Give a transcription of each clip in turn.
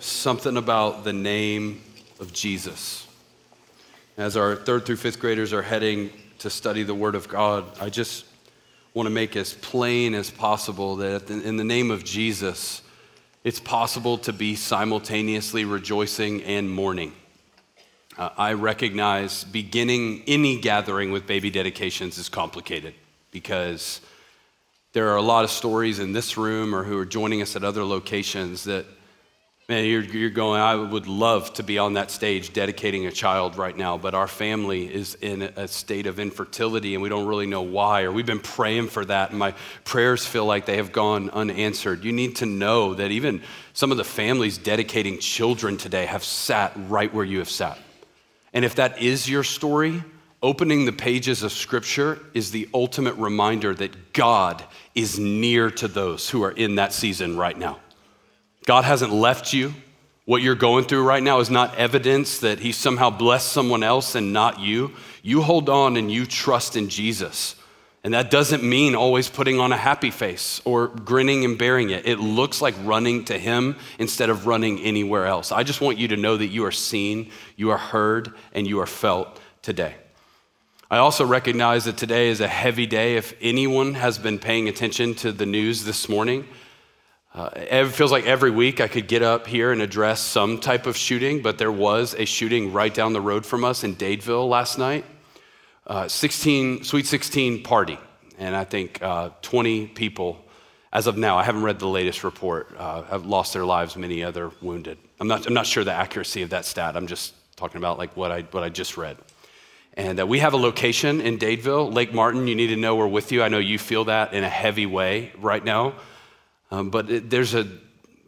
something about the name of Jesus. As our third through fifth graders are heading to study the Word of God, I just want to make as plain as possible that in the name of Jesus, it's possible to be simultaneously rejoicing and mourning. Uh, I recognize beginning any gathering with baby dedications is complicated because there are a lot of stories in this room or who are joining us at other locations that Man, you're, you're going, I would love to be on that stage dedicating a child right now, but our family is in a state of infertility and we don't really know why, or we've been praying for that and my prayers feel like they have gone unanswered. You need to know that even some of the families dedicating children today have sat right where you have sat. And if that is your story, opening the pages of Scripture is the ultimate reminder that God is near to those who are in that season right now. God hasn't left you. What you're going through right now is not evidence that He somehow blessed someone else and not you. You hold on and you trust in Jesus. And that doesn't mean always putting on a happy face or grinning and bearing it. It looks like running to Him instead of running anywhere else. I just want you to know that you are seen, you are heard, and you are felt today. I also recognize that today is a heavy day. If anyone has been paying attention to the news this morning, uh, it feels like every week I could get up here and address some type of shooting, but there was a shooting right down the road from us in Dadeville last night. Uh, 16, Sweet 16 party, and I think uh, 20 people, as of now, I haven't read the latest report, uh, have lost their lives, many other wounded. I'm not, I'm not sure the accuracy of that stat. I'm just talking about like what I, what I just read. And uh, we have a location in Dadeville, Lake Martin. You need to know we're with you. I know you feel that in a heavy way right now. Um, but it, there's, a,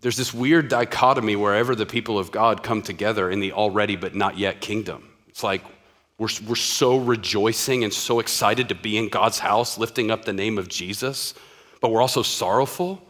there's this weird dichotomy wherever the people of God come together in the already but not yet kingdom. It's like we're, we're so rejoicing and so excited to be in God's house, lifting up the name of Jesus, but we're also sorrowful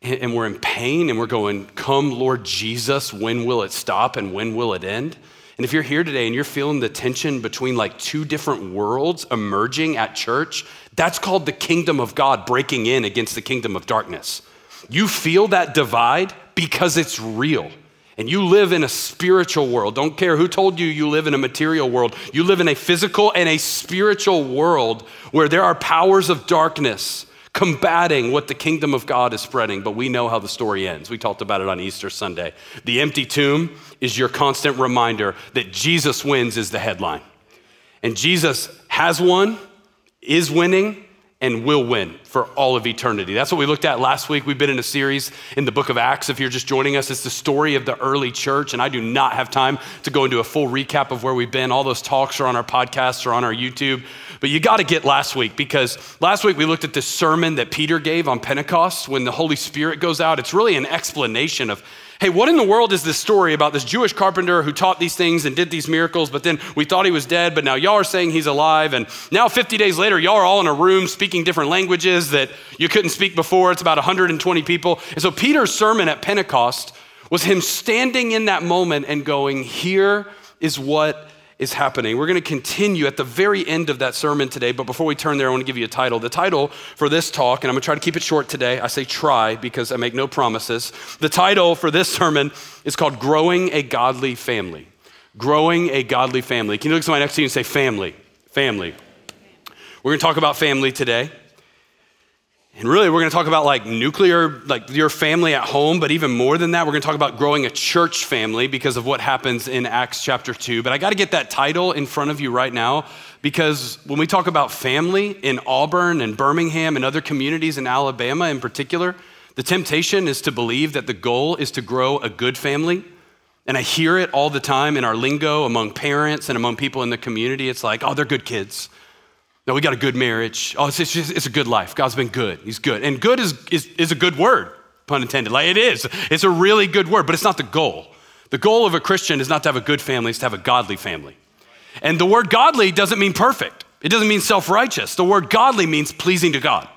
and, and we're in pain and we're going, Come, Lord Jesus, when will it stop and when will it end? And if you're here today and you're feeling the tension between like two different worlds emerging at church, that's called the kingdom of God breaking in against the kingdom of darkness. You feel that divide because it's real. And you live in a spiritual world. Don't care who told you you live in a material world. You live in a physical and a spiritual world where there are powers of darkness combating what the kingdom of God is spreading. But we know how the story ends. We talked about it on Easter Sunday. The empty tomb is your constant reminder that Jesus wins is the headline. And Jesus has won, is winning, and will win for all of eternity. That's what we looked at last week. We've been in a series in the book of Acts. If you're just joining us, it's the story of the early church. And I do not have time to go into a full recap of where we've been. All those talks are on our podcasts or on our YouTube. But you got to get last week because last week we looked at this sermon that Peter gave on Pentecost when the Holy Spirit goes out. It's really an explanation of hey, what in the world is this story about this Jewish carpenter who taught these things and did these miracles, but then we thought he was dead, but now y'all are saying he's alive. And now 50 days later, y'all are all in a room speaking different languages that you couldn't speak before. It's about 120 people. And so Peter's sermon at Pentecost was him standing in that moment and going, here is what is happening. We're going to continue at the very end of that sermon today, but before we turn there, I want to give you a title. The title for this talk, and I'm going to try to keep it short today. I say try because I make no promises. The title for this sermon is called Growing a Godly Family. Growing a Godly Family. Can you look at my next to you and say family? Family. We're going to talk about family today. And really, we're going to talk about like nuclear, like your family at home, but even more than that, we're going to talk about growing a church family because of what happens in Acts chapter 2. But I got to get that title in front of you right now because when we talk about family in Auburn and Birmingham and other communities in Alabama in particular, the temptation is to believe that the goal is to grow a good family. And I hear it all the time in our lingo among parents and among people in the community. It's like, oh, they're good kids. No, we got a good marriage. Oh, it's, it's, it's a good life. God's been good. He's good. And good is, is, is a good word, pun intended. Like it is. It's a really good word, but it's not the goal. The goal of a Christian is not to have a good family, it's to have a godly family. And the word godly doesn't mean perfect, it doesn't mean self righteous. The word godly means pleasing to God.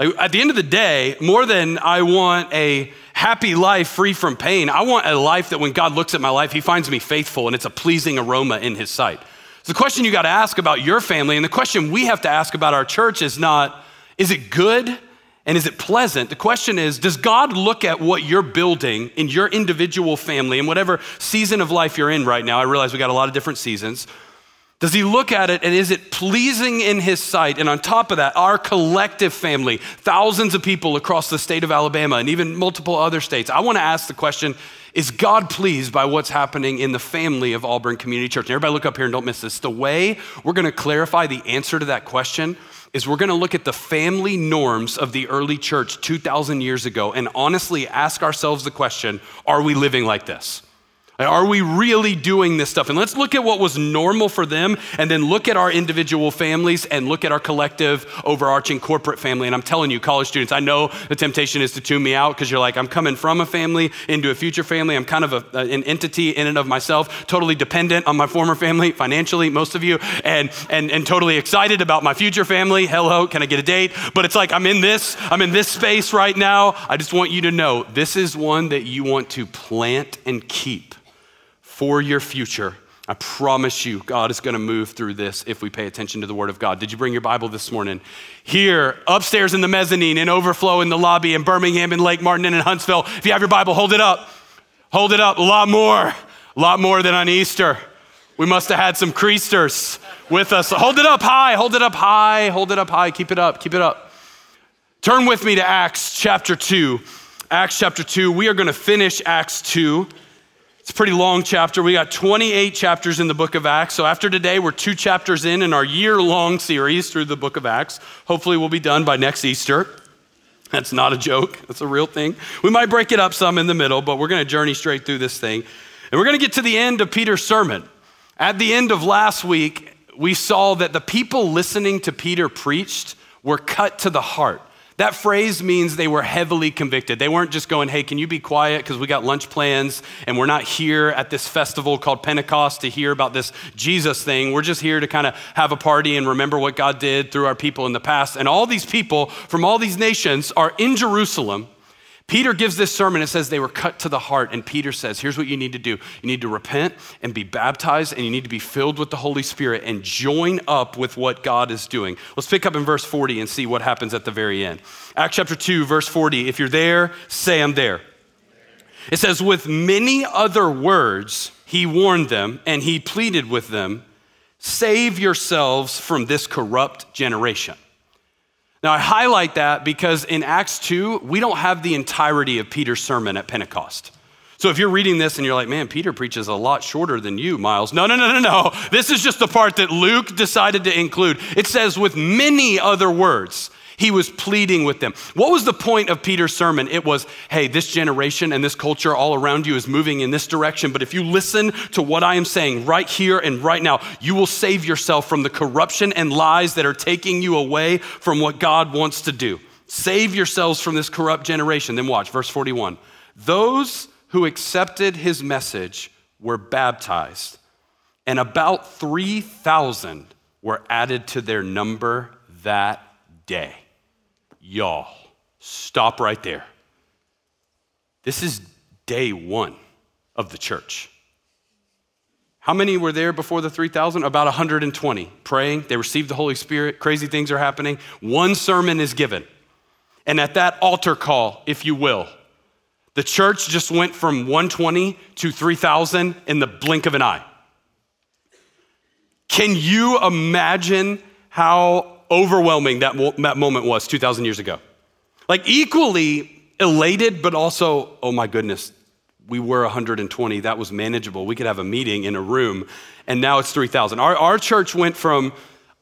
At the end of the day, more than I want a happy life free from pain, I want a life that when God looks at my life, he finds me faithful and it's a pleasing aroma in his sight. So the question you got to ask about your family, and the question we have to ask about our church is not, is it good And is it pleasant? The question is Does God look at what you're building in your individual family in whatever season of life you're in right now? I realize we got a lot of different seasons. Does he look at it and is it pleasing in his sight? And on top of that, our collective family, thousands of people across the state of Alabama and even multiple other states, I want to ask the question is God pleased by what's happening in the family of Auburn Community Church? And everybody look up here and don't miss this. The way we're going to clarify the answer to that question is we're going to look at the family norms of the early church 2,000 years ago and honestly ask ourselves the question are we living like this? Are we really doing this stuff? And let's look at what was normal for them and then look at our individual families and look at our collective, overarching corporate family. And I'm telling you, college students, I know the temptation is to tune me out because you're like, I'm coming from a family into a future family. I'm kind of a, an entity in and of myself, totally dependent on my former family financially, most of you, and, and, and totally excited about my future family. Hello, can I get a date? But it's like, I'm in this, I'm in this space right now. I just want you to know this is one that you want to plant and keep for your future. I promise you, God is going to move through this if we pay attention to the Word of God. Did you bring your Bible this morning? Here, upstairs in the mezzanine, in overflow in the lobby, in Birmingham, in Lake Martin, and in Huntsville. If you have your Bible, hold it up. Hold it up. A lot more. A lot more than on Easter. We must have had some creasters with us. Hold it up high. Hold it up high. Hold it up high. Keep it up. Keep it up. Turn with me to Acts chapter 2. Acts chapter 2. We are going to finish Acts 2 it's a pretty long chapter. We got 28 chapters in the book of Acts. So after today, we're two chapters in in our year long series through the book of Acts. Hopefully, we'll be done by next Easter. That's not a joke, that's a real thing. We might break it up some in the middle, but we're going to journey straight through this thing. And we're going to get to the end of Peter's sermon. At the end of last week, we saw that the people listening to Peter preached were cut to the heart. That phrase means they were heavily convicted. They weren't just going, hey, can you be quiet because we got lunch plans and we're not here at this festival called Pentecost to hear about this Jesus thing. We're just here to kind of have a party and remember what God did through our people in the past. And all these people from all these nations are in Jerusalem Peter gives this sermon. It says they were cut to the heart. And Peter says, here's what you need to do you need to repent and be baptized, and you need to be filled with the Holy Spirit and join up with what God is doing. Let's pick up in verse 40 and see what happens at the very end. Acts chapter 2, verse 40. If you're there, say, I'm there. It says, with many other words, he warned them and he pleaded with them, save yourselves from this corrupt generation. Now, I highlight that because in Acts 2, we don't have the entirety of Peter's sermon at Pentecost. So if you're reading this and you're like, man, Peter preaches a lot shorter than you, Miles. No, no, no, no, no. This is just the part that Luke decided to include. It says, with many other words. He was pleading with them. What was the point of Peter's sermon? It was, hey, this generation and this culture all around you is moving in this direction, but if you listen to what I am saying right here and right now, you will save yourself from the corruption and lies that are taking you away from what God wants to do. Save yourselves from this corrupt generation. Then watch, verse 41. Those who accepted his message were baptized, and about 3,000 were added to their number that day. Y'all, stop right there. This is day one of the church. How many were there before the 3,000? About 120 praying. They received the Holy Spirit. Crazy things are happening. One sermon is given. And at that altar call, if you will, the church just went from 120 to 3,000 in the blink of an eye. Can you imagine how overwhelming that, that moment was 2,000 years ago. Like, equally elated, but also, oh my goodness, we were 120. That was manageable. We could have a meeting in a room, and now it's 3,000. Our, our church went from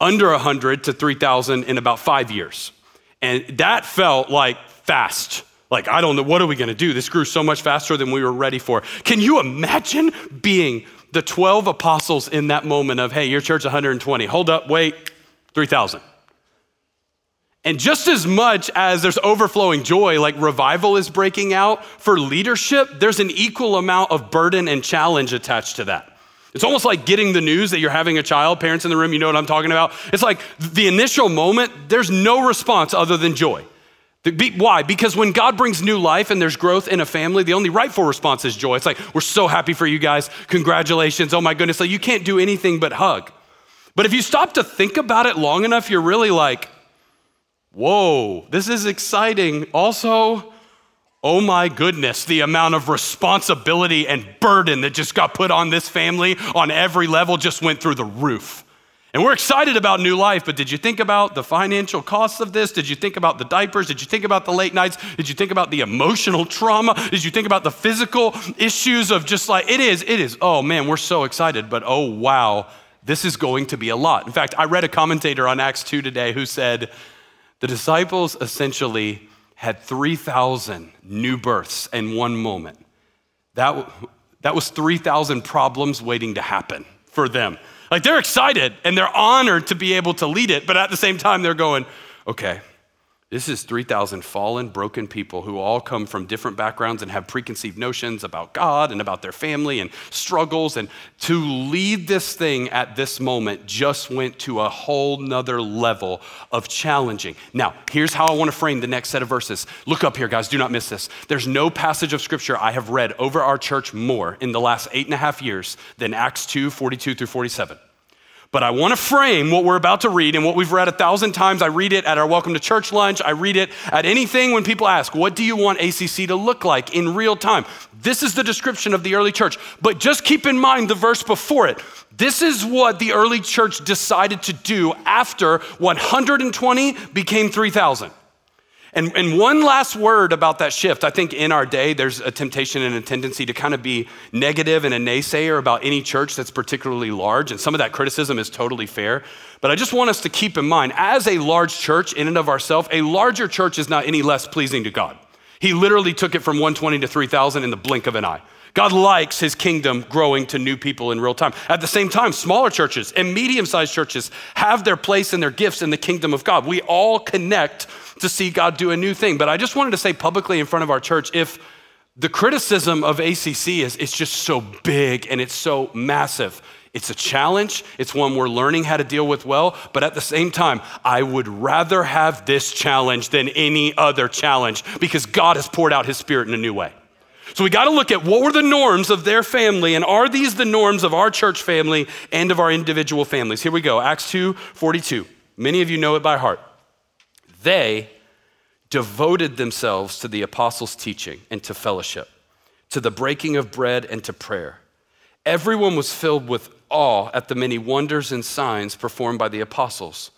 under 100 to 3,000 in about five years. And that felt like fast. Like, I don't know, what are we gonna do? This grew so much faster than we were ready for. Can you imagine being the 12 apostles in that moment of, hey, your church 120, hold up, wait, 3,000? And just as much as there's overflowing joy, like revival is breaking out for leadership, there's an equal amount of burden and challenge attached to that. It's almost like getting the news that you're having a child. Parents in the room, you know what I'm talking about. It's like the initial moment, there's no response other than joy. Why? Because when God brings new life and there's growth in a family, the only rightful response is joy. It's like, we're so happy for you guys. Congratulations. Oh my goodness. Like, you can't do anything but hug. But if you stop to think about it long enough, you're really like, whoa, this is exciting. Also, oh my goodness, the amount of responsibility and burden that just got put on this family on every level just went through the roof. And we're excited about new life, but did you think about the financial costs of this? Did you think about the diapers? Did you think about the late nights? Did you think about the emotional trauma? Did you think about the physical issues of just like, it is, it is, oh man, we're so excited, but oh wow, this is going to be a lot. In fact, I read a commentator on Acts 2 today who said the disciples essentially had 3,000 new births in one moment. That, that was 3,000 problems waiting to happen for them. Like they're excited and they're honored to be able to lead it, but at the same time, they're going, okay, this is 3,000 fallen, broken people who all come from different backgrounds and have preconceived notions about God and about their family and struggles. And to lead this thing at this moment just went to a whole nother level of challenging. Now, here's how I want to frame the next set of verses. Look up here, guys. Do not miss this. There's no passage of scripture I have read over our church more in the last eight and a half years than Acts 2 42 through 47. But I want to frame what we're about to read and what we've read a thousand times. I read it at our Welcome to Church lunch. I read it at anything when people ask, What do you want ACC to look like in real time? This is the description of the early church. But just keep in mind the verse before it. This is what the early church decided to do after 120 became 3,000. And, and one last word about that shift. I think in our day, there's a temptation and a tendency to kind of be negative and a naysayer about any church that's particularly large. And some of that criticism is totally fair. But I just want us to keep in mind, as a large church in and of ourselves, a larger church is not any less pleasing to God. He literally took it from 120 to 3,000 in the blink of an eye. God likes his kingdom growing to new people in real time. At the same time, smaller churches and medium sized churches have their place and their gifts in the kingdom of God. We all connect to see God do a new thing. But I just wanted to say publicly in front of our church if the criticism of ACC is it's just so big and it's so massive. It's a challenge. It's one we're learning how to deal with well. But at the same time, I would rather have this challenge than any other challenge because God has poured out his spirit in a new way. So we got to look at what were the norms of their family and are these the norms of our church family and of our individual families? Here we go. Acts 2 42. Many of you know it by heart. They devoted themselves to the apostles' teaching and to fellowship, to the breaking of bread and to prayer. Everyone was filled with awe at the many wonders and signs performed by the apostles.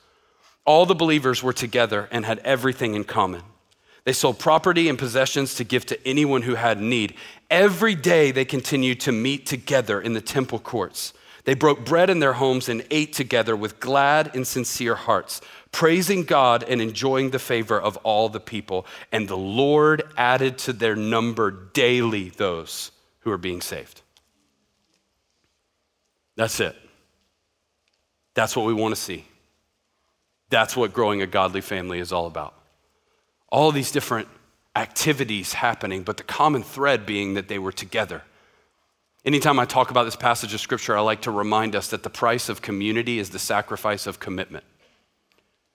All the believers were together and had everything in common. They sold property and possessions to give to anyone who had need. Every day they continued to meet together in the temple courts. They broke bread in their homes and ate together with glad and sincere hearts, praising God and enjoying the favor of all the people. And the Lord added to their number daily those who are being saved. That's it. That's what we want to see. That's what growing a godly family is all about all these different activities happening, but the common thread being that they were together. Anytime I talk about this passage of scripture, I like to remind us that the price of community is the sacrifice of commitment.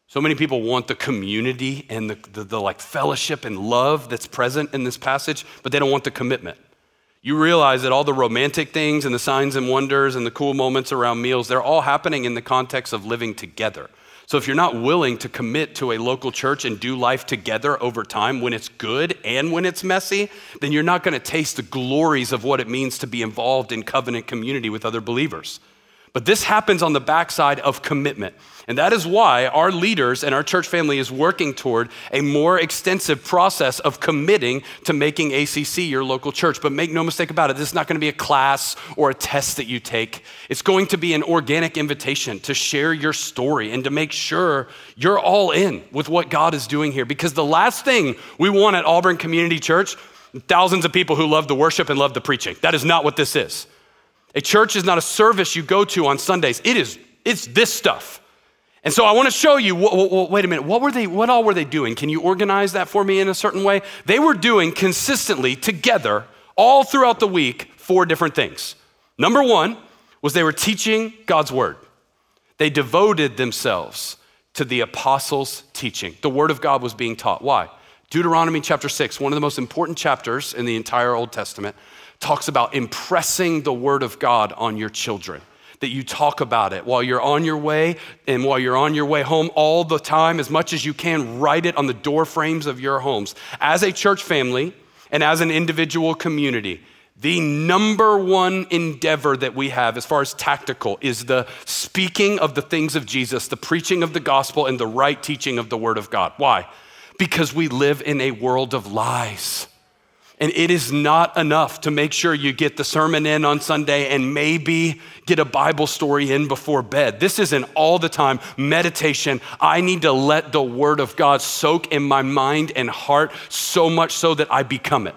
So many people want the community and the, the, the, like fellowship and love that's present in this passage, but they don't want the commitment. You realize that all the romantic things and the signs and wonders and the cool moments around meals, they're all happening in the context of living together. So if you're not willing to commit to a local church and do life together over time when it's good and when it's messy, then you're not going to taste the glories of what it means to be involved in covenant community with other believers. But this happens on the backside of commitment. And that is why our leaders and our church family is working toward a more extensive process of committing to making ACC your local church. But make no mistake about it, this is not going to be a class or a test that you take. It's going to be an organic invitation to share your story and to make sure you're all in with what God is doing here. Because the last thing we want at Auburn Community Church, thousands of people who love the worship and love the preaching. That is not what this is. A church is not a service you go to on Sundays. It is, it's this stuff. And so I want to show you, wait a minute, what were they, what all were they doing? Can you organize that for me in a certain way? They were doing consistently together all throughout the week four different things. Number one was they were teaching God's word. They devoted themselves to the apostles' teaching. The word of God was being taught. Why? Deuteronomy chapter 6, one of the most important chapters in the entire Old Testament, talks about impressing the word of God on your children. that you talk about it while you're on your way and while you're on your way home all the time, as much as you can, write it on the door frames of your homes. As a church family and as an individual community, the number one endeavor that we have, as far as tactical, is the speaking of the things of Jesus, the preaching of the gospel, and the right teaching of the word of God. Why? Because we live in a world of lies. And it is not enough to make sure you get the sermon in on Sunday and maybe get a Bible story in before bed. This is an all the time meditation. I need to let the Word of God soak in my mind and heart so much so that I become it.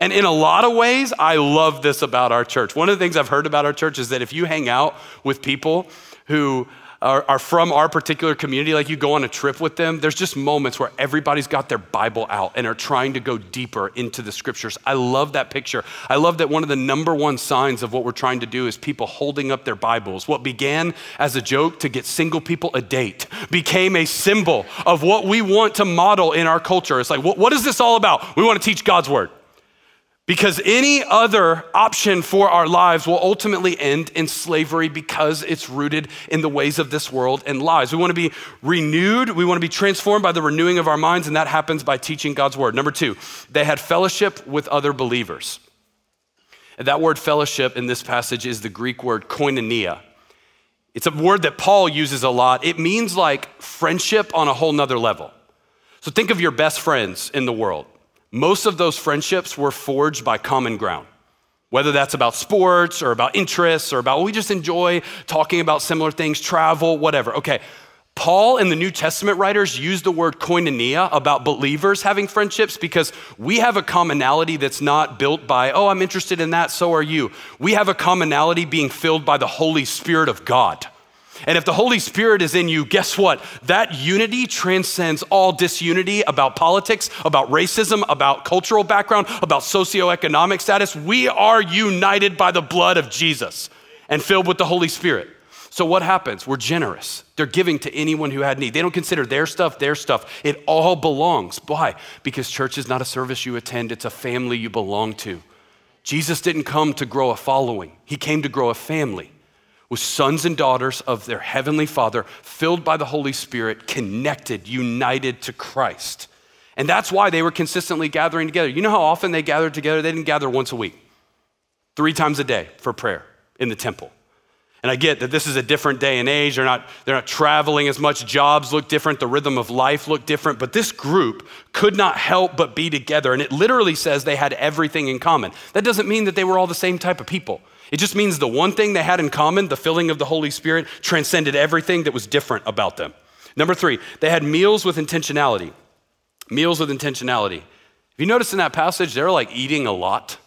And in a lot of ways, I love this about our church. One of the things I've heard about our church is that if you hang out with people who are, are, from our particular community, like you go on a trip with them, there's just moments where everybody's got their Bible out and are trying to go deeper into the scriptures. I love that picture. I love that one of the number one signs of what we're trying to do is people holding up their Bibles. What began as a joke to get single people a date became a symbol of what we want to model in our culture. It's like, what, what is this all about? We want to teach God's word. Because any other option for our lives will ultimately end in slavery because it's rooted in the ways of this world and lies. We want to be renewed, we want to be transformed by the renewing of our minds, and that happens by teaching God's word. Number two, they had fellowship with other believers. And that word fellowship in this passage is the Greek word koinonia. It's a word that Paul uses a lot. It means like friendship on a whole nother level. So think of your best friends in the world. Most of those friendships were forged by common ground. Whether that's about sports or about interests or about, well, we just enjoy talking about similar things, travel, whatever. Okay, Paul and the New Testament writers use the word koinonia about believers having friendships because we have a commonality that's not built by, oh, I'm interested in that, so are you. We have a commonality being filled by the Holy Spirit of God. And if the Holy Spirit is in you, guess what? That unity transcends all disunity about politics, about racism, about cultural background, about socioeconomic status. We are united by the blood of Jesus and filled with the Holy Spirit. So what happens? We're generous. They're giving to anyone who had need. They don't consider their stuff their stuff. It all belongs. Why? Because church is not a service you attend, it's a family you belong to. Jesus didn't come to grow a following, He came to grow a family with sons and daughters of their heavenly Father, filled by the Holy Spirit, connected, united to Christ. And that's why they were consistently gathering together. You know how often they gathered together? They didn't gather once a week, three times a day for prayer in the temple. And I get that this is a different day and age. They're not, they're not traveling as much. Jobs look different. The rhythm of life looked different. But this group could not help but be together. And it literally says they had everything in common. That doesn't mean that they were all the same type of people. It just means the one thing they had in common, the filling of the Holy Spirit, transcended everything that was different about them. Number three, they had meals with intentionality. Meals with intentionality. If you notice in that passage, they're like eating a lot.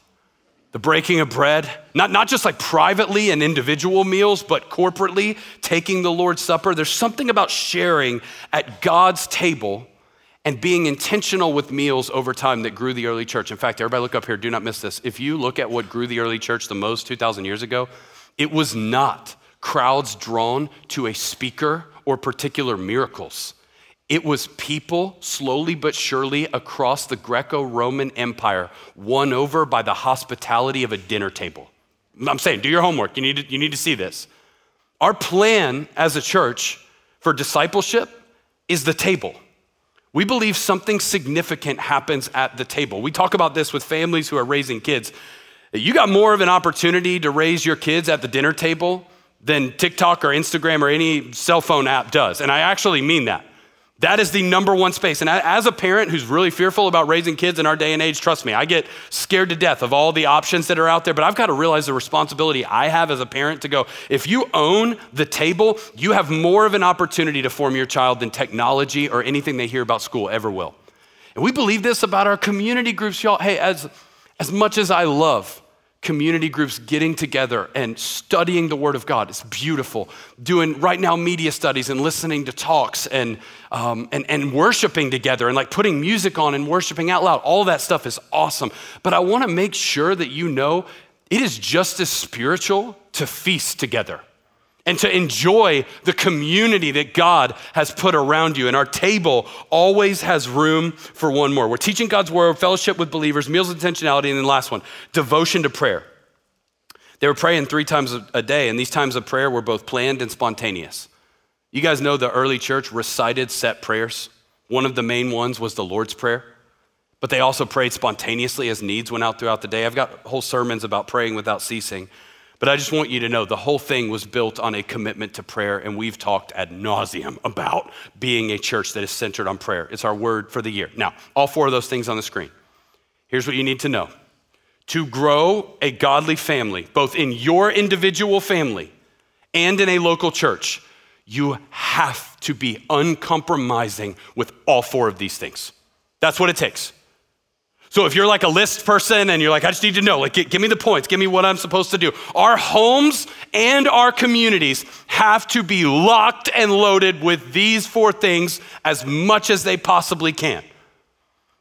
The breaking of bread, not, not just like privately and individual meals, but corporately taking the Lord's Supper. There's something about sharing at God's table and being intentional with meals over time that grew the early church. In fact, everybody look up here, do not miss this. If you look at what grew the early church the most 2,000 years ago, it was not crowds drawn to a speaker or particular miracles. It was people slowly but surely across the Greco Roman Empire won over by the hospitality of a dinner table. I'm saying, do your homework. You need to, you need to see this. Our plan as a church for discipleship is the table. We believe something significant happens at the table. We talk about this with families who are raising kids. You got more of an opportunity to raise your kids at the dinner table than TikTok or Instagram or any cell phone app does. And I actually mean that. That is the number one space. And as a parent who's really fearful about raising kids in our day and age, trust me, I get scared to death of all the options that are out there. But I've got to realize the responsibility I have as a parent to go, if you own the table, you have more of an opportunity to form your child than technology or anything they hear about school ever will. And we believe this about our community groups, y'all. Hey, as, as much as I love community groups getting together and studying the Word of God. It's beautiful. Doing RightNow Media studies and listening to talks and, um, and, and worshiping together and like putting music on and worshiping out loud. All that stuff is awesome. But I want to make sure that you know it is just as spiritual to feast together and to enjoy the community that God has put around you. And our table always has room for one more. We're teaching God's word, fellowship with believers, meals of intentionality, and then last one, devotion to prayer. They were praying three times a day, and these times of prayer were both planned and spontaneous. You guys know the early church recited set prayers. One of the main ones was the Lord's Prayer, but they also prayed spontaneously as needs went out throughout the day. I've got whole sermons about praying without ceasing. But I just want you to know the whole thing was built on a commitment to prayer, and we've talked ad nauseum about being a church that is centered on prayer. It's our word for the year. Now, all four of those things on the screen. Here's what you need to know to grow a godly family, both in your individual family and in a local church, you have to be uncompromising with all four of these things. That's what it takes. So if you're like a list person and you're like, I just need to know, like, give me the points, give me what I'm supposed to do. Our homes and our communities have to be locked and loaded with these four things as much as they possibly can.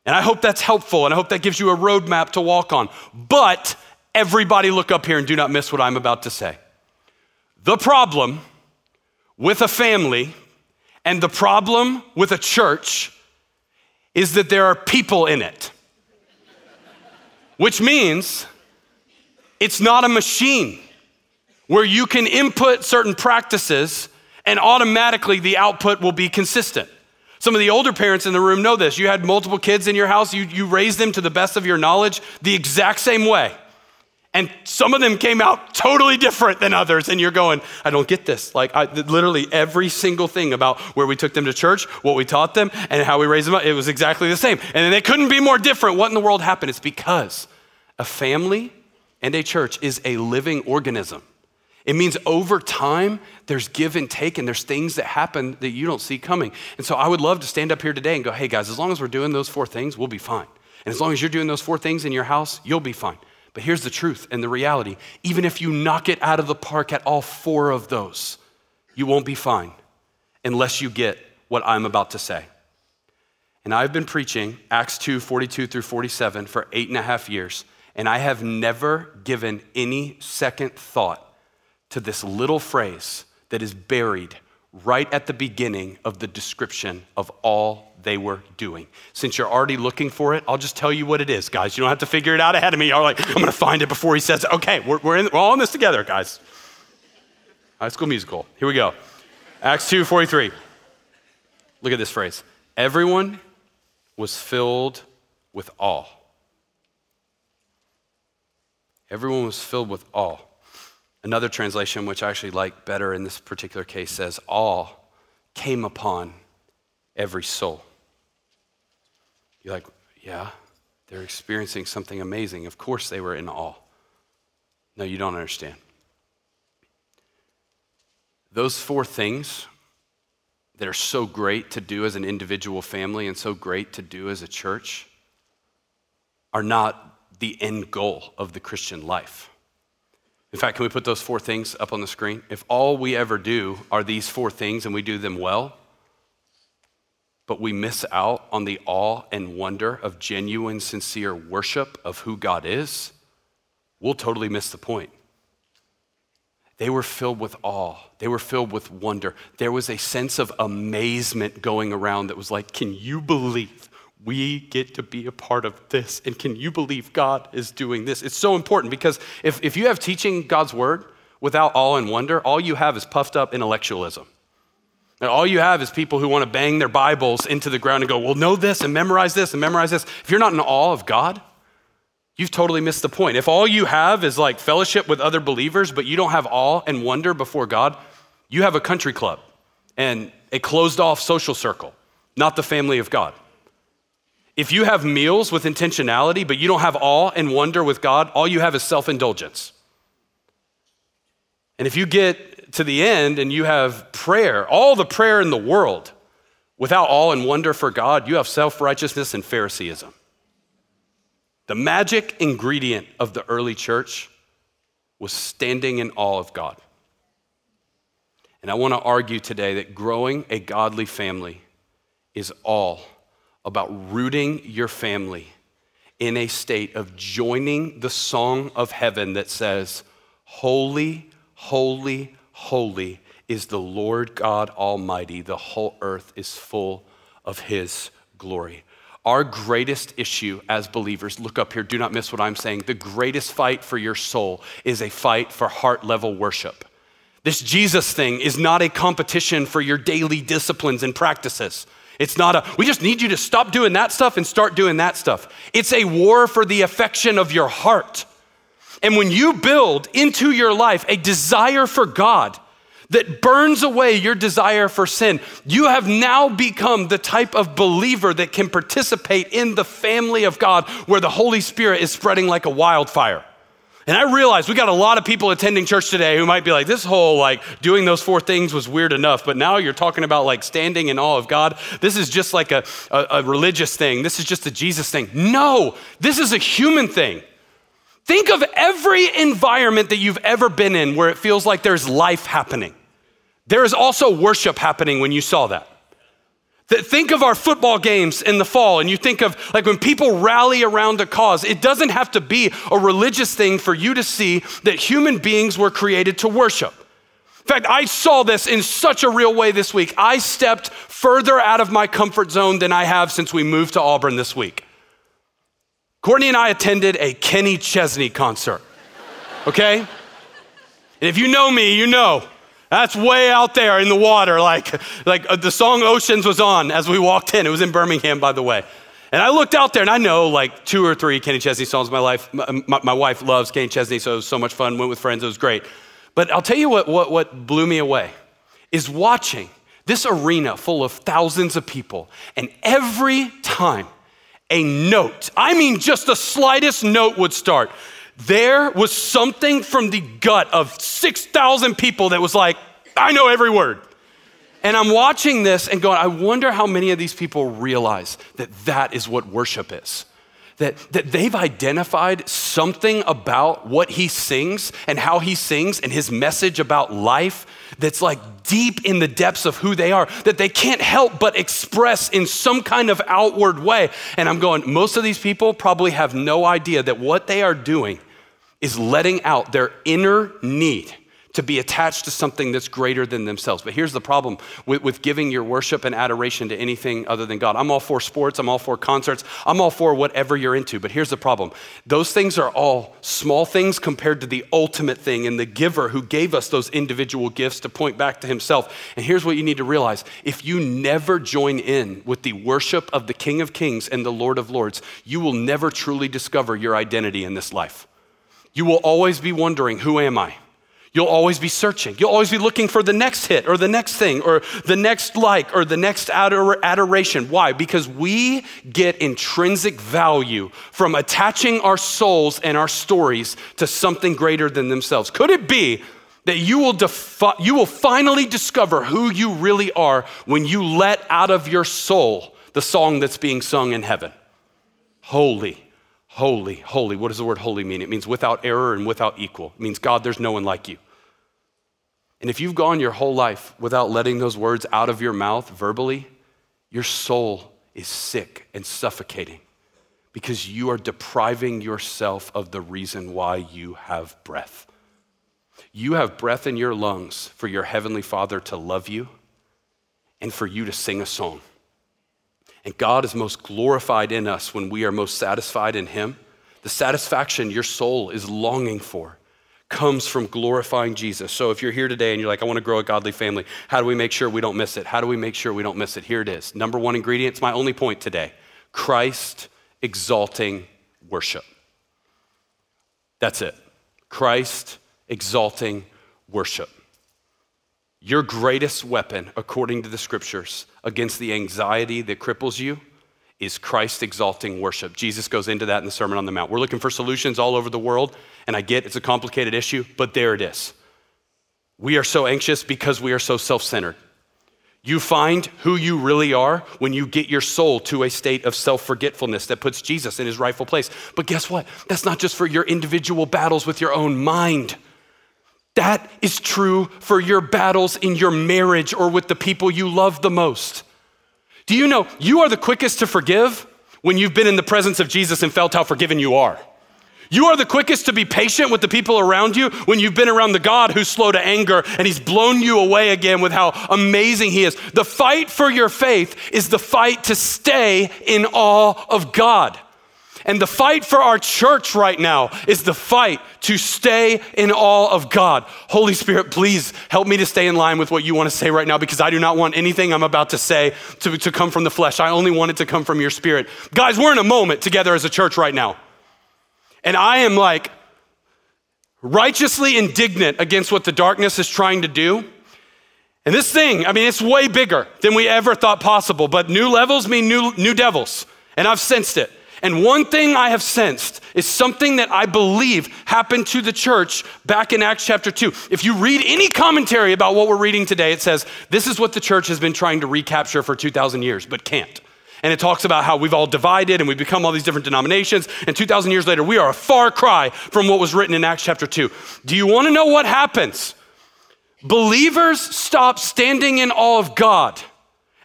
And I hope that's helpful and I hope that gives you a roadmap to walk on. But everybody look up here and do not miss what I'm about to say. The problem with a family and the problem with a church is that there are people in it, which means it's not a machine where you can input certain practices and automatically the output will be consistent. Some of the older parents in the room know this. You had multiple kids in your house, you, you raised them to the best of your knowledge the exact same way. And some of them came out totally different than others, and you're going, I don't get this. Like, I, literally every single thing about where we took them to church, what we taught them, and how we raised them up, it was exactly the same. And they couldn't be more different. What in the world happened? It's because a family and a church is a living organism. It means over time, there's give and take, and there's things that happen that you don't see coming. And so I would love to stand up here today and go, hey guys, as long as we're doing those four things, we'll be fine. And as long as you're doing those four things in your house, you'll be fine. But here's the truth and the reality even if you knock it out of the park at all four of those, you won't be fine unless you get what I'm about to say. And I've been preaching Acts 2 42 through 47 for eight and a half years, and I have never given any second thought to this little phrase that is buried right at the beginning of the description of all they were doing. Since you're already looking for it, I'll just tell you what it is, guys. You don't have to figure it out ahead of me. You're like, I'm going to find it before he says it. Okay, we're, we're, in, we're all in this together, guys. High School Musical. Here we go. Acts 2 43. Look at this phrase. Everyone was filled with awe. Everyone was filled with awe. Another translation, which I actually like better in this particular case, says, Awe came upon every soul. You're like, Yeah, they're experiencing something amazing. Of course they were in awe. No, you don't understand. Those four things that are so great to do as an individual family and so great to do as a church are not the end goal of the Christian life. In fact, can we put those four things up on the screen? If all we ever do are these four things and we do them well, but we miss out on the awe and wonder of genuine, sincere worship of who God is, we'll totally miss the point. They were filled with awe. They were filled with wonder. There was a sense of amazement going around that was like, Can you believe we get to be a part of this. And can you believe God is doing this? It's so important because if, if you have teaching God's word without awe and wonder, all you have is puffed up intellectualism. And all you have is people who want to bang their Bibles into the ground and go, well, know this and memorize this and memorize this. If you're not in awe of God, you've totally missed the point. If all you have is like fellowship with other believers, but you don't have awe and wonder before God, you have a country club and a closed off social circle, not the family of God. If you have meals with intentionality, but you don't have awe and wonder with God, all you have is self indulgence. And if you get to the end and you have prayer, all the prayer in the world, without awe and wonder for God, you have self righteousness and Phariseeism. The magic ingredient of the early church was standing in awe of God. And I want to argue today that growing a godly family is all about rooting your family in a state of joining the song of heaven that says, Holy, holy, holy is the Lord God Almighty. The whole earth is full of his glory. Our greatest issue as believers, look up here, do not miss what I'm saying. The greatest fight for your soul is a fight for heart level worship. This Jesus thing is not a competition for your daily disciplines and practices. It's not a, we just need you to stop doing that stuff and start doing that stuff. It's a war for the affection of your heart. And when you build into your life a desire for God that burns away your desire for sin, you have now become the type of believer that can participate in the family of God where the Holy Spirit is spreading like a wildfire. And I realize we got a lot of people attending church today who might be like, this whole like doing those four things was weird enough, but now you're talking about like standing in awe of God. This is just like a, a, a religious thing. This is just a Jesus thing. No, this is a human thing. Think of every environment that you've ever been in where it feels like there's life happening. There is also worship happening when you saw that. Think of our football games in the fall, and you think of like when people rally around a cause, it doesn't have to be a religious thing for you to see that human beings were created to worship. In fact, I saw this in such a real way this week. I stepped further out of my comfort zone than I have since we moved to Auburn this week. Courtney and I attended a Kenny Chesney concert, okay? and if you know me, you know that's way out there in the water. Like, like uh, the song Oceans was on as we walked in. It was in Birmingham, by the way. And I looked out there and I know like two or three Kenny Chesney songs. My, life, my, my, my wife loves Kenny Chesney, so it was so much fun. Went with friends, it was great. But I'll tell you what, what, what blew me away is watching this arena full of thousands of people. And every time a note, I mean just the slightest note would start, there was something from the gut of 6,000 people that was like, I know every word. And I'm watching this and going, I wonder how many of these people realize that that is what worship is. That, that they've identified something about what he sings and how he sings and his message about life that's like deep in the depths of who they are, that they can't help but express in some kind of outward way. And I'm going, most of these people probably have no idea that what they are doing is letting out their inner need to be attached to something that's greater than themselves. But here's the problem with, with, giving your worship and adoration to anything other than God. I'm all for sports, I'm all for concerts, I'm all for whatever you're into. But here's the problem those things are all small things compared to the ultimate thing and the giver who gave us those individual gifts to point back to himself. And here's what you need to realize if you never join in with the worship of the King of Kings and the Lord of Lords, you will never truly discover your identity in this life. You will always be wondering, Who am I? You'll always be searching. You'll always be looking for the next hit or the next thing or the next like or the next ador- adoration. Why? Because we get intrinsic value from attaching our souls and our stories to something greater than themselves. Could it be that you will, defi- you will finally discover who you really are when you let out of your soul the song that's being sung in heaven? Holy Holy, holy. What does the word holy mean? It means without error and without equal. It means, God, there's no one like you. And if you've gone your whole life without letting those words out of your mouth verbally, your soul is sick and suffocating because you are depriving yourself of the reason why you have breath. You have breath in your lungs for your Heavenly Father to love you and for you to sing a song. And God is most glorified in us when we are most satisfied in Him. The satisfaction your soul is longing for comes from glorifying Jesus. So if you're here today and you're like, I want to grow a godly family, how do we make sure we don't miss it? How do we make sure we don't miss it? Here it is. Number one ingredient, it's my only point today Christ exalting worship. That's it. Christ exalting worship. Your greatest weapon, according to the scriptures, against the anxiety that cripples you is Christ exalting worship. Jesus goes into that in the Sermon on the Mount. We're looking for solutions all over the world, and I get it's a complicated issue, but there it is. We are so anxious because we are so self centered. You find who you really are when you get your soul to a state of self forgetfulness that puts Jesus in his rightful place. But guess what? That's not just for your individual battles with your own mind. That is true for your battles in your marriage or with the people you love the most. Do you know you are the quickest to forgive when you've been in the presence of Jesus and felt how forgiven you are? You are the quickest to be patient with the people around you when you've been around the God who's slow to anger and he's blown you away again with how amazing he is. The fight for your faith is the fight to stay in awe of God. And the fight for our church right now is the fight to stay in awe of God. Holy Spirit, please help me to stay in line with what you want to say right now because I do not want anything I'm about to say to, to come from the flesh. I only want it to come from your spirit. Guys, we're in a moment together as a church right now. And I am like righteously indignant against what the darkness is trying to do. And this thing, I mean, it's way bigger than we ever thought possible, but new levels mean new, new devils. And I've sensed it. And one thing I have sensed is something that I believe happened to the church back in Acts chapter 2. If you read any commentary about what we're reading today, it says this is what the church has been trying to recapture for 2,000 years, but can't. And it talks about how we've all divided and we've become all these different denominations. And 2,000 years later, we are a far cry from what was written in Acts chapter 2. Do you want to know what happens? Believers stop standing in awe of God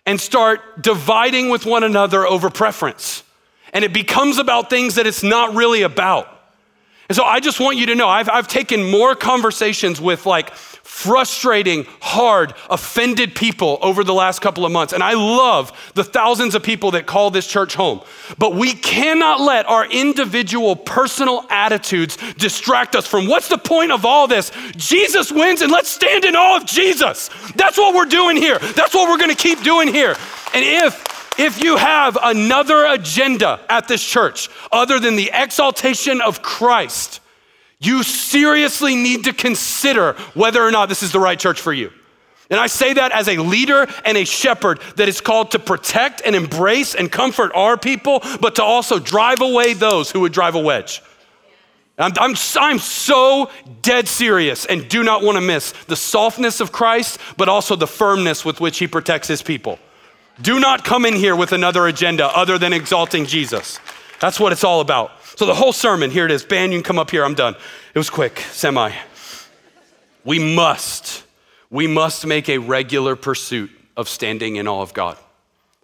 and start dividing with one another over preference. And it becomes about things that it's not really about. And so I just want you to know I've, I've taken more conversations with like frustrating, hard, offended people over the last couple of months. And I love the thousands of people that call this church home. But we cannot let our individual personal attitudes distract us from what's the point of all this? Jesus wins, and let's stand in awe of Jesus. That's what we're doing here. That's what we're going to keep doing here. And if if you have another agenda at this church other than the exaltation of Christ, you seriously need to consider whether or not this is the right church for you. And I say that as a leader and a shepherd that is called to protect and embrace and comfort our people, but to also drive away those who would drive a wedge. I'm, I'm, I'm so dead serious and do not want to miss the softness of Christ, but also the firmness with which he protects his people. Do not come in here with another agenda other than exalting Jesus. That's what it's all about. So the whole sermon, here it is. Ban, you can come up here. I'm done. It was quick, semi. We must, we must make a regular pursuit of standing in awe of God.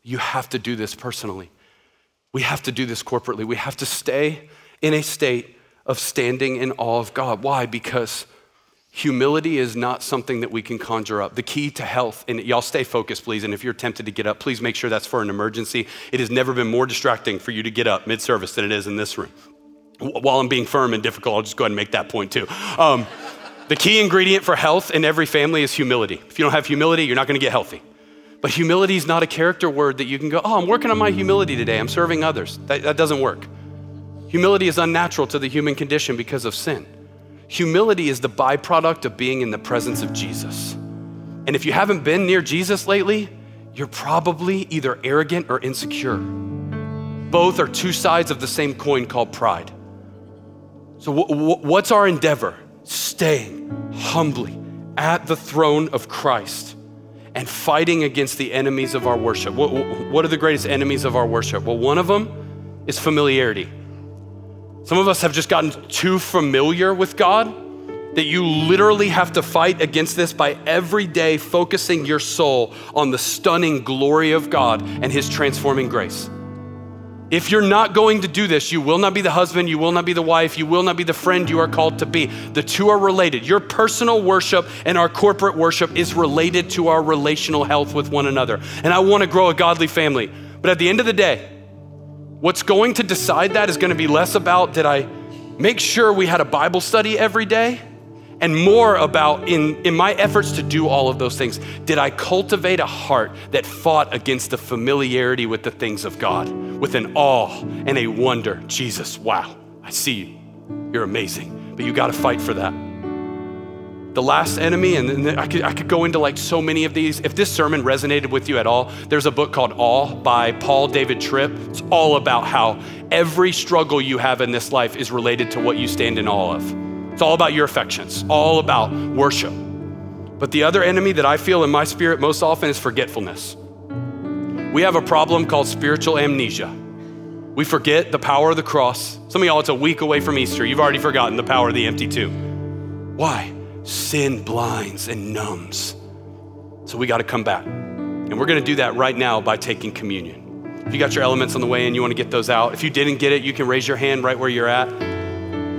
You have to do this personally. We have to do this corporately. We have to stay in a state of standing in awe of God. Why? Because Humility is not something that we can conjure up. The key to health, and y'all stay focused, please. And if you're tempted to get up, please make sure that's for an emergency. It has never been more distracting for you to get up mid service than it is in this room. While I'm being firm and difficult, I'll just go ahead and make that point too. Um, the key ingredient for health in every family is humility. If you don't have humility, you're not going to get healthy. But humility is not a character word that you can go, oh, I'm working on my humility today. I'm serving others. That, that doesn't work. Humility is unnatural to the human condition because of sin. Humility is the byproduct of being in the presence of Jesus. And if you haven't been near Jesus lately, you're probably either arrogant or insecure. Both are two sides of the same coin called pride. So, what's our endeavor? Staying humbly at the throne of Christ and fighting against the enemies of our worship. What, what are the greatest enemies of our worship? Well, one of them is familiarity. Some of us have just gotten too familiar with God that you literally have to fight against this by every day focusing your soul on the stunning glory of God and His transforming grace. If you're not going to do this, you will not be the husband, you will not be the wife, you will not be the friend you are called to be. The two are related. Your personal worship and our corporate worship is related to our relational health with one another. And I want to grow a godly family. But at the end of the day, What's going to decide that is going to be less about did I make sure we had a Bible study every day? And more about in, in my efforts to do all of those things, did I cultivate a heart that fought against the familiarity with the things of God, with an awe and a wonder? Jesus, wow, I see you. You're amazing. But you got to fight for that the last enemy, and I could, I could go into like so many of these. If this sermon resonated with you at all, there's a book called Awe by Paul David Tripp. It's all about how every struggle you have in this life is related to what you stand in awe of. It's all about your affections, all about worship. But the other enemy that I feel in my spirit most often is forgetfulness. We have a problem called spiritual amnesia. We forget the power of the cross. Some of y'all, it's a week away from Easter. You've already forgotten the power of the empty tomb. Why? Sin blinds and numbs. So we got to come back. And we're going to do that right now by taking communion. If you got your elements on the way and you want to get those out, if you didn't get it, you can raise your hand right where you're at.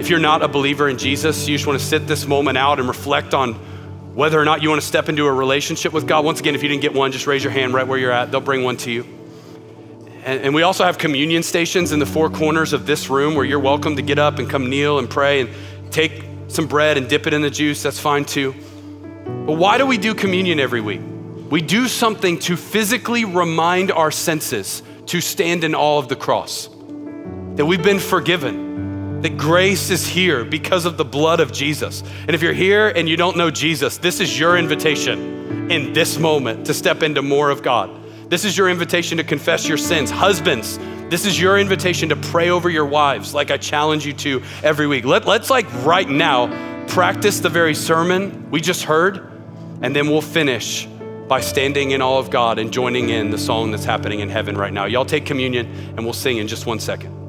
If you're not a believer in Jesus, you just want to sit this moment out and reflect on whether or not you want to step into a relationship with God. Once again, if you didn't get one, just raise your hand right where you're at. They'll bring one to you. And, and we also have communion stations in the four corners of this room where you're welcome to get up and come kneel and pray and take some bread and dip it in the juice. That's fine too. But why do we do communion every week? We do something to physically remind our senses to stand in awe of the cross, that we've been forgiven, that grace is here because of the blood of Jesus. And if you're here and you don't know Jesus, this is your invitation in this moment to step into more of God. This is your invitation to confess your sins. Husbands, this is your invitation to pray over your wives, like I challenge you to every week. Let, let's, like, right now, practice the very sermon we just heard, and then we'll finish by standing in awe of God and joining in the song that's happening in heaven right now. Y'all take communion, and we'll sing in just one second.